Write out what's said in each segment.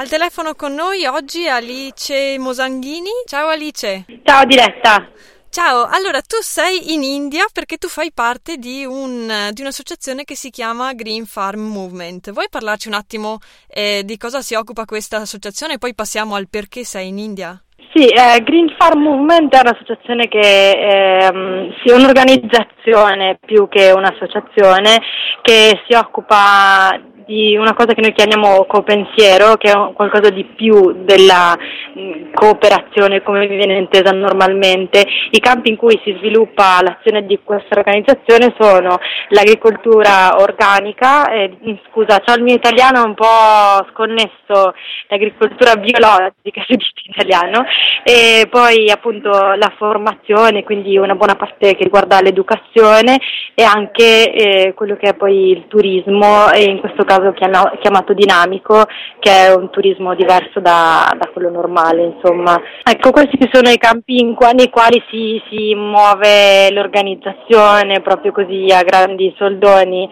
Al telefono con noi oggi Alice Mosanghini. Ciao Alice. Ciao Diretta. Ciao, allora tu sei in India perché tu fai parte di, un, di un'associazione che si chiama Green Farm Movement. Vuoi parlarci un attimo eh, di cosa si occupa questa associazione e poi passiamo al perché sei in India? Sì, eh, Green Farm Movement è un'associazione che eh, sia un'organizzazione più che un'associazione che si occupa di una cosa che noi chiamiamo copensiero, che è qualcosa di più della mh, cooperazione come viene intesa normalmente. I campi in cui si sviluppa l'azione di questa organizzazione sono l'agricoltura organica, eh, scusa, ho il mio italiano un po' sconnesso, l'agricoltura biologica, si dice in italiano, e poi appunto la formazione, quindi una buona parte che riguarda l'educazione e anche eh, quello che è poi il turismo e in questo caso caso chiamato dinamico, che è un turismo diverso da, da quello normale, insomma. Ecco, questi sono i campi nei quali si, si muove l'organizzazione, proprio così a grandi soldoni.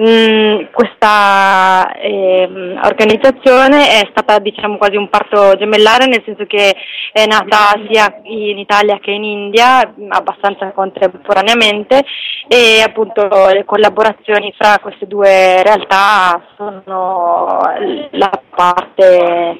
Mm, questa eh, organizzazione è stata diciamo quasi un parto gemellare, nel senso che è nata sia in Italia che in India, abbastanza contemporaneamente, e appunto le collaborazioni fra queste due realtà sono la parte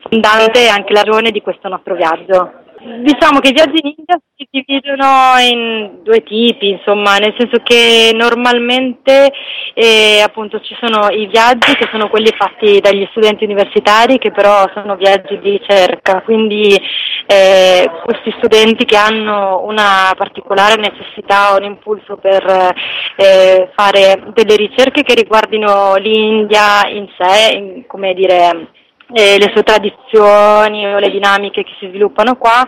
fondante e anche la ragione di questo nostro viaggio. Diciamo che i viaggi in India si dividono in due tipi, insomma, nel senso che normalmente eh, appunto ci sono i viaggi che sono quelli fatti dagli studenti universitari che però sono viaggi di ricerca, quindi eh, questi studenti che hanno una particolare necessità o un impulso per eh, fare delle ricerche che riguardino l'India in sé, in, come dire eh, le sue tradizioni o le dinamiche che si sviluppano qua,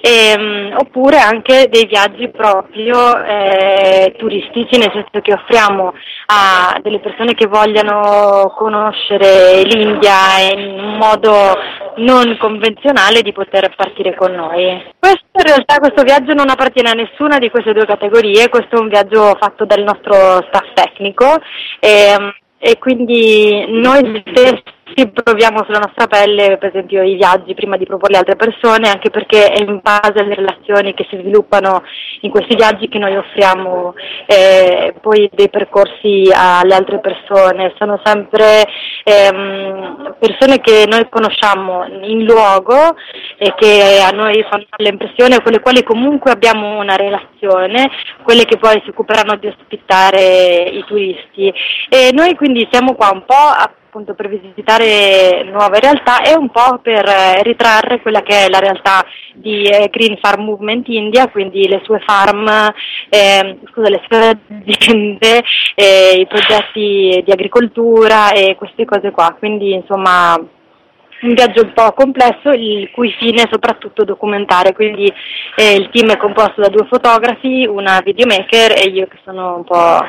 ehm, oppure anche dei viaggi proprio eh, turistici, nel senso che offriamo a delle persone che vogliano conoscere l'India in un modo non convenzionale di poter partire con noi. Questo in realtà questo viaggio non appartiene a nessuna di queste due categorie, questo è un viaggio fatto dal nostro staff tecnico ehm, e quindi noi stessi sì, proviamo sulla nostra pelle, per esempio, i viaggi prima di proporli a altre persone, anche perché è in base alle relazioni che si sviluppano in questi viaggi che noi offriamo eh, poi dei percorsi alle altre persone. Sono sempre ehm, persone che noi conosciamo in luogo e che a noi fanno l'impressione, con le quali comunque abbiamo una relazione, quelle che poi si occuperanno di ospitare i turisti. E noi quindi siamo qua un po' a appunto per visitare nuove realtà e un po' per eh, ritrarre quella che è la realtà di eh, Green Farm Movement India, quindi le sue farm, eh, scusa, le sue aziende, eh, i progetti di agricoltura e queste cose qua. Quindi insomma un viaggio un po' complesso, il cui fine è soprattutto documentare, quindi eh, il team è composto da due fotografi, una videomaker e io che sono un po'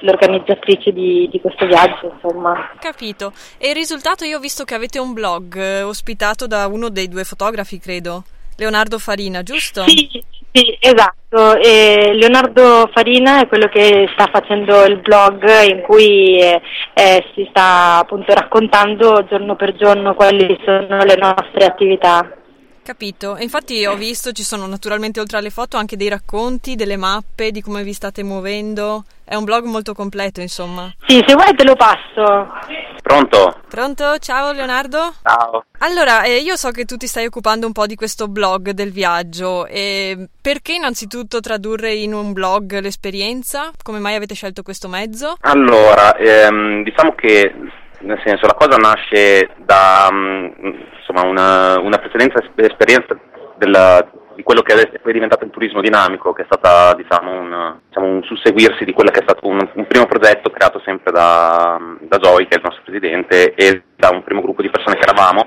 l'organizzatrice di, di questo viaggio, insomma. Capito. E il risultato io ho visto che avete un blog eh, ospitato da uno dei due fotografi, credo, Leonardo Farina, giusto? Sì, sì, esatto. E Leonardo Farina è quello che sta facendo il blog in cui eh, eh, si sta appunto raccontando giorno per giorno quali sono le nostre attività. Capito, e infatti ho visto ci sono naturalmente oltre alle foto anche dei racconti, delle mappe di come vi state muovendo. È un blog molto completo, insomma. Sì, se vuoi te lo passo. Pronto? Pronto? Ciao Leonardo. Ciao. Allora, eh, io so che tu ti stai occupando un po' di questo blog del viaggio. E perché innanzitutto tradurre in un blog l'esperienza? Come mai avete scelto questo mezzo? Allora, ehm, diciamo che nel senso la cosa nasce da um, insomma, una, una, precedente esperienza della, di quello che è diventato il turismo dinamico, che è stata diciamo, un, diciamo, un, susseguirsi di quello che è stato un, un primo progetto creato sempre da, da Zoe, che è il nostro presidente, e da un primo gruppo di persone che eravamo,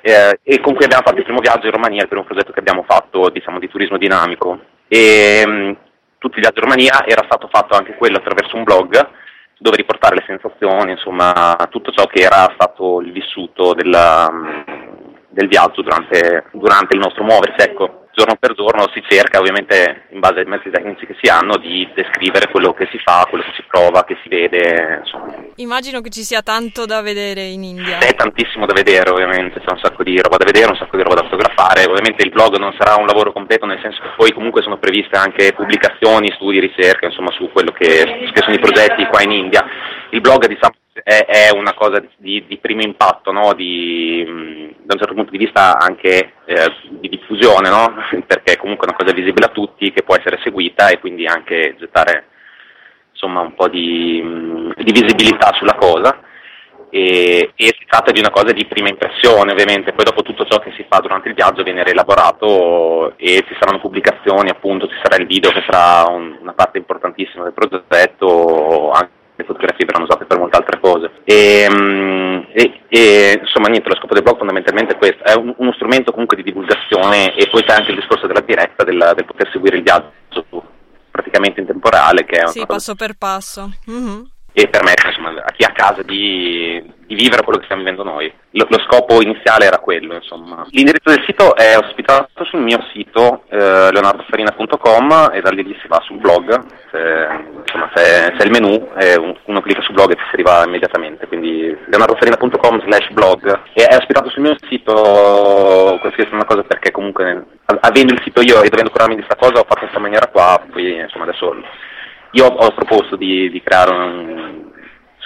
eh, e con cui abbiamo fatto il primo viaggio in Romania, il primo progetto che abbiamo fatto diciamo, di turismo dinamico. E, um, tutti i viaggi in Romania era stato fatto anche quello attraverso un blog dove riportare le sensazioni, insomma tutto ciò che era stato il vissuto della, del viaggio durante, durante, il nostro muoversi. Ecco. Giorno per giorno si cerca, ovviamente in base ai mezzi tecnici che si hanno, di descrivere quello che si fa, quello che si prova, che si vede. Insomma. Immagino che ci sia tanto da vedere in India. C'è tantissimo da vedere, ovviamente, c'è un sacco di roba da vedere, un sacco di roba da fotografare. Ovviamente il blog non sarà un lavoro completo, nel senso che poi comunque sono previste anche pubblicazioni, studi, ricerche, insomma, su quello che, che sono i progetti qua in India. Il blog, diciamo, è, è una cosa di, di primo impatto, no? di, da un certo punto di vista anche eh, di diffusione, no? perché comunque una cosa visibile a tutti che può essere seguita e quindi anche gettare insomma, un po' di, di visibilità sulla cosa. E, e, si tratta di una cosa di prima impressione ovviamente, poi dopo tutto ciò che si fa durante il viaggio viene rielaborato e ci saranno pubblicazioni, appunto ci sarà il video che sarà un, una parte importantissima del progetto, anche le fotografie verranno usate per molte altre cose. E, mm, e, e, insomma niente, lo scopo del blog fondamentalmente è questo, è un, uno strumento comunque di divulgazione e poi c'è anche il discorso della diretta, del, del poter seguire il viaggio praticamente in tempo reale. Che è sì, passo per passo. Mm-hmm e permette insomma, a chi è a casa di, di, vivere quello che stiamo vivendo noi. Lo, lo, scopo iniziale era quello. Insomma. L'indirizzo del sito è ospitato sul mio sito eh, leonardofarina.com e da lì si va sul blog, c'è, insomma, c'è, c'è il menu e uno clicca sul blog e si arriva immediatamente. Quindi leonardofarina.com slash blog e è ospitato sul mio sito, questa è una cosa perché comunque avendo il sito io e dovendo curarmi di questa cosa ho fatto questa maniera qua, poi insomma adesso io ho proposto di, di creare un,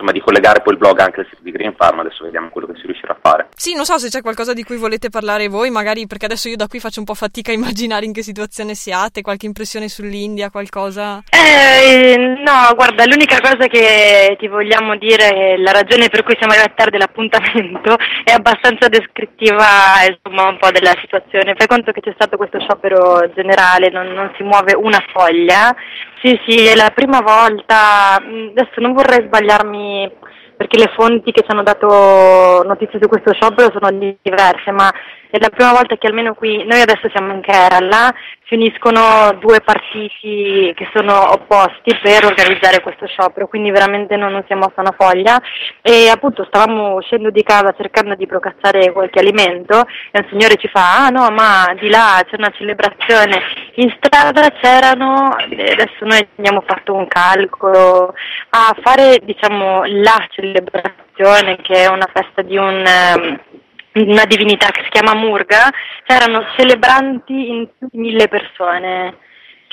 insomma, di collegare poi il blog anche al sito di Green Farm, adesso vediamo quello che si riuscirà a fare. Sì, non so se c'è qualcosa di cui volete parlare voi, magari perché adesso io da qui faccio un po' fatica a immaginare in che situazione siate, qualche impressione sull'India, qualcosa? Eh, no, guarda, l'unica cosa che ti vogliamo dire, la ragione per cui siamo arrivati tardi all'appuntamento, è abbastanza descrittiva insomma, un po' della situazione. Fai conto che c'è stato questo sciopero generale, non, non si muove una foglia, sì, sì, è la prima volta, mm, adesso non vorrei sbagliarmi perché le fonti che ci hanno dato notizie su questo sciopero sono diverse, ma è la prima volta che almeno qui, noi adesso siamo in Kerala, si uniscono due partiti che sono opposti per organizzare questo sciopero, quindi veramente non, non siamo a una foglia. E appunto stavamo uscendo di casa cercando di procazzare qualche alimento e un signore ci fa, ah no ma di là c'è una celebrazione, in strada c'erano, adesso noi abbiamo fatto un calcolo, a fare diciamo la celebrazione che è una festa di un... Um, una divinità che si chiama Murga, c'erano celebranti in più di mille persone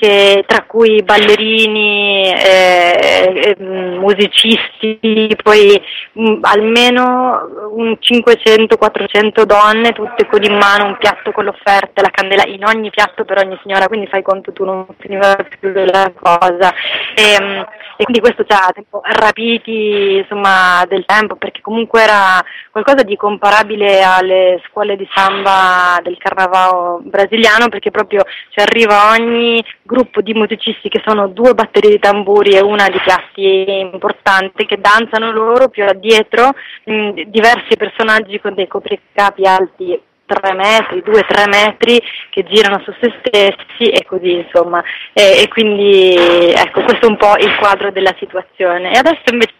che, tra cui ballerini, eh, eh, musicisti, poi mh, mm, almeno 500-400 donne, tutte con in mano un piatto con l'offerta, la candela in ogni piatto per ogni signora, quindi fai conto tu non finiva più della cosa. E, mh, e quindi questo ci ha rapiti insomma, del tempo, perché comunque era qualcosa di comparabile alle scuole di samba del carnavale brasiliano, perché proprio ci arriva ogni gruppo di musicisti che sono due batterie di tamburi e una di piatti importanti che danzano loro più addietro mh, diversi personaggi con dei copricapi alti 3 metri, 2-3 metri che girano su se stessi e così insomma. E, e, quindi ecco questo è un po' il quadro della situazione. E adesso invece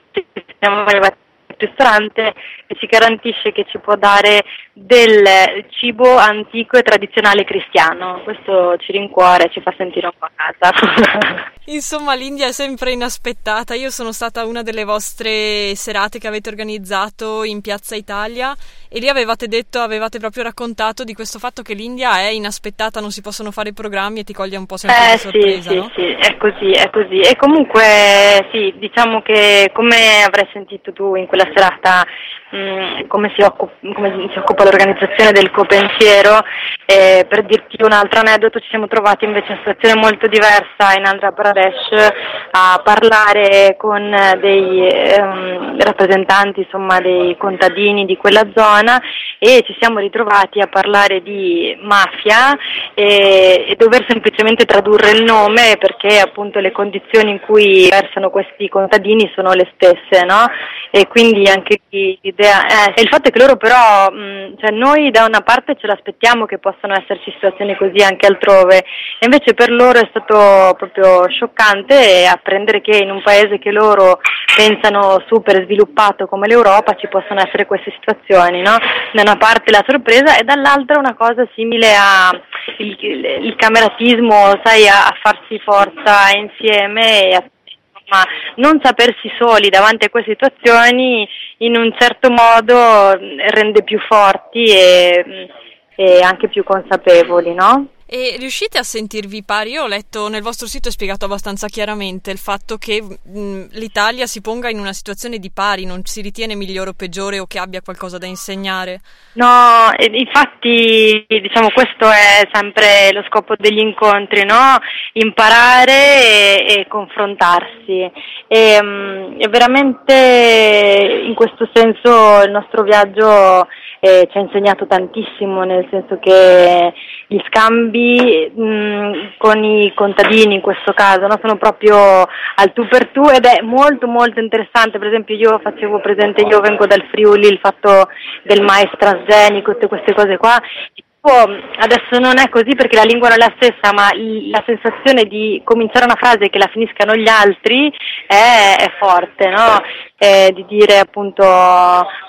siamo arrivati ristorante che ci garantisce che ci può dare del cibo antico e tradizionale cristiano. Questo ci rincuora e ci fa sentire un po' a casa. Insomma, l'India è sempre inaspettata. Io sono stata una delle vostre serate che avete organizzato in Piazza Italia e lì avevate detto, avevate proprio raccontato di questo fatto che l'India è inaspettata, non si possono fare programmi e ti coglie un po' sempre eh, di sorpresa, sì, no? Sì, sì, è così, è così. E comunque sì, diciamo che come avrai sentito tu in quella serata mh, mm, come, si occupa, come, si occupa, l'organizzazione del copensiero. Eh, per dirti un altro aneddoto, ci siamo trovati invece in una situazione molto diversa in Andhra Pradesh a parlare con dei ehm, rappresentanti insomma, dei contadini di quella zona e ci siamo ritrovati a parlare di mafia e, e dover semplicemente tradurre il nome perché appunto le condizioni in cui versano questi contadini sono le stesse, no? E quindi anche l'idea, eh, il fatto è che loro però, mh, cioè noi da una parte ce l'aspettiamo che possano esserci situazioni così anche altrove, e invece per loro è stato proprio scioccante apprendere che in un paese che loro pensano super sviluppato come l'Europa ci possono essere queste situazioni, no? Da una parte la sorpresa e dall'altra una cosa simile a il, il, il cameratismo, sai, a, a, farsi forza insieme e a ma non sapersi soli davanti a queste situazioni in un certo modo rende più forti e, e anche più consapevoli, no? E riuscite a sentirvi pari? Io ho letto nel vostro sito è spiegato abbastanza chiaramente il fatto che mh, l'Italia si ponga in una situazione di pari, non si ritiene migliore o peggiore o che abbia qualcosa da insegnare. No, infatti diciamo questo è sempre lo scopo degli incontri, no? Imparare e, e confrontarsi. E, mh, e veramente in questo senso il nostro viaggio eh, ci ha insegnato tantissimo, nel senso che gli scambi mh, con i contadini in questo caso no? sono proprio al tu per tu ed è molto molto interessante, per esempio io facevo presente, io vengo dal Friuli, il fatto del mais transgenico, tutte queste cose qua, adesso non è così perché la lingua non è la stessa, ma la sensazione di cominciare una frase e che la finiscano gli altri è, è forte, no? eh, di dire appunto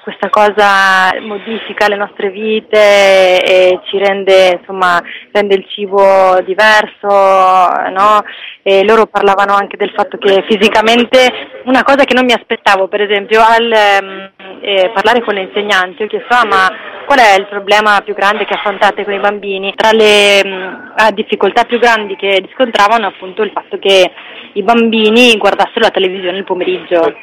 questa cosa modifica le nostre vite e ci rende, insomma, rende il cibo diverso, no? E loro parlavano anche del fatto che fisicamente una cosa che non mi aspettavo, per esempio, al ehm, eh, parlare con le insegnanti, ho chiesto ah, ma qual è il problema più grande che affrontate con i bambini? Tra le mh, difficoltà più grandi che riscontravano appunto il fatto che i bambini guardassero la televisione il pomeriggio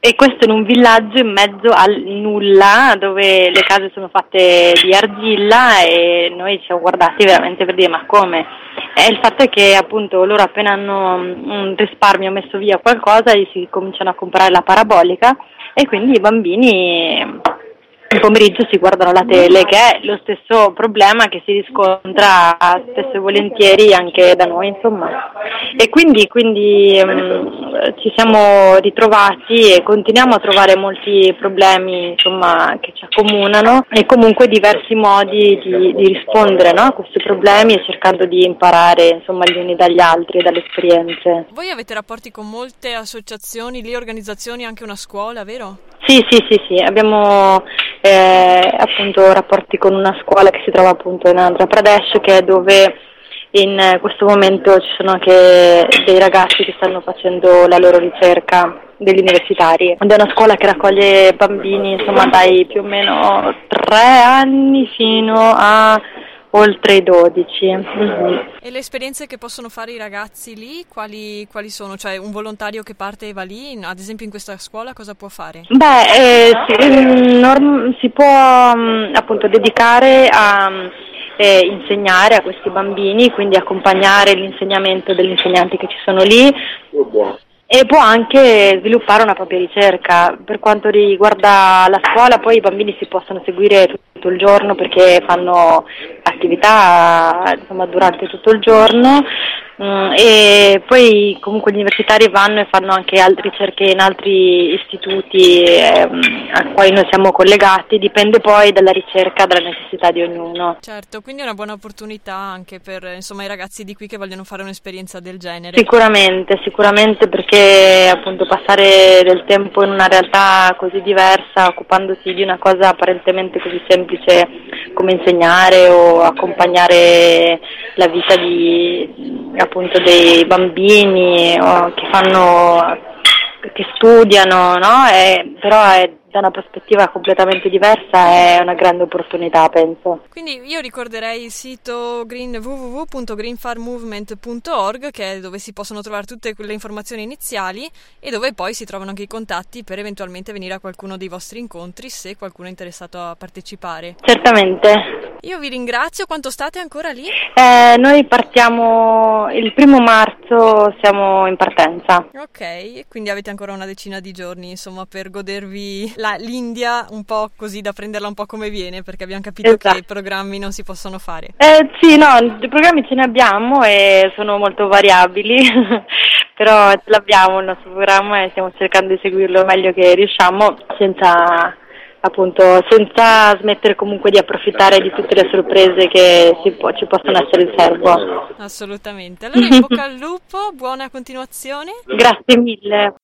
e questo in un villaggio in mezzo al nulla dove le case sono fatte di argilla e noi ci siamo guardati veramente per dire ma come? E il fatto è che appunto loro appena hanno un risparmio messo via qualcosa si cominciano a comprare la parabolica e quindi i bambini il pomeriggio si guardano la tele, che è lo stesso problema che si riscontra spesso e volentieri anche da noi, insomma. E quindi, quindi um, ci siamo ritrovati e continuiamo a trovare molti problemi insomma, che ci accomunano e comunque diversi modi di, di rispondere no, a questi problemi e cercando di imparare insomma, gli uni dagli altri e dalle esperienze. Voi avete rapporti con molte associazioni, lì organizzazioni, anche una scuola, vero? Sì, sì, sì, sì, abbiamo eh, appunto rapporti con una scuola che si trova appunto in Andhra Pradesh che è dove in questo momento ci sono anche dei ragazzi che stanno facendo la loro ricerca degli universitari. Ed è una scuola che raccoglie bambini insomma dai più o meno tre anni fino a oltre i 12. Mm-hmm. E le esperienze che possono fare i ragazzi lì, quali, quali, sono? Cioè un volontario che parte e va lì, ad esempio in questa scuola, cosa può fare? Beh, eh, si, mm, norm, si, può um, appunto dedicare a eh, insegnare a questi bambini, quindi accompagnare l'insegnamento degli insegnanti che ci sono lì. Oh, e può anche sviluppare una propria ricerca. Per quanto riguarda la scuola, poi i bambini si possono seguire tutto il giorno perché fanno attività insomma, durante tutto il giorno Mm, e poi comunque gli universitari vanno e fanno anche altre ricerche in altri istituti ehm, a quali noi siamo collegati, dipende poi dalla ricerca, dalla necessità di ognuno. Certo, quindi è una buona opportunità anche per insomma, i ragazzi di qui che vogliono fare un'esperienza del genere. Sicuramente, sicuramente perché appunto passare del tempo in una realtà così diversa, occupandosi di una cosa apparentemente così semplice come insegnare o accompagnare la vita di appunto dei bambini che fanno che studiano, no? E, però è da una prospettiva completamente diversa è una grande opportunità, penso. Quindi io ricorderei il sito green, www.greenfarmmovement.org che è dove si possono trovare tutte quelle informazioni iniziali e dove poi si trovano anche i contatti per eventualmente venire a qualcuno dei vostri incontri se qualcuno è interessato a partecipare. Certamente. Io vi ringrazio, quanto state ancora lì? Eh, noi partiamo il primo marzo, siamo in partenza. Ok, quindi avete ancora una decina di giorni insomma per godervi la, l'India un po' così da prenderla un po' come viene, perché abbiamo capito esatto. che i programmi non si possono fare. Eh, sì, no, i programmi ce ne abbiamo e sono molto variabili, però ce l'abbiamo il nostro programma e stiamo cercando di seguirlo meglio che riusciamo senza appunto senza smettere comunque di approfittare di tutte le sorprese che può, ci possono essere in serbo. Assolutamente. Allora in bocca al lupo, buona continuazione. Grazie mille.